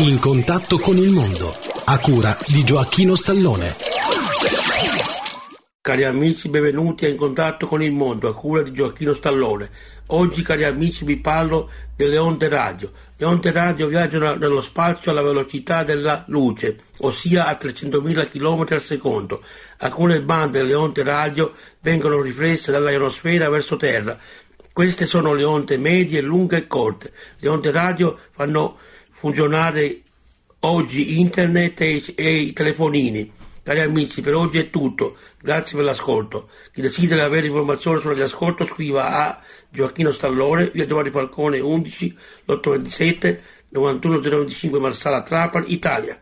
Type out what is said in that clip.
In contatto con il mondo, a cura di Gioacchino Stallone. Cari amici, benvenuti a In contatto con il mondo, a cura di Gioacchino Stallone. Oggi, cari amici, vi parlo delle onde radio. Le onde radio viaggiano nello spazio alla velocità della luce, ossia a 300.000 km al secondo. Alcune bande delle onde radio vengono riflesse dall'aenosfera verso terra. Queste sono le onde medie, lunghe e corte. Le onde radio fanno funzionare oggi internet e, e i telefonini. Cari amici, per oggi è tutto. Grazie per l'ascolto. Chi desidera avere informazioni sull'ascolto scriva a Gioacchino Stallone, via Giovanni Falcone 11 827 91025 Marsala Trapani, Italia.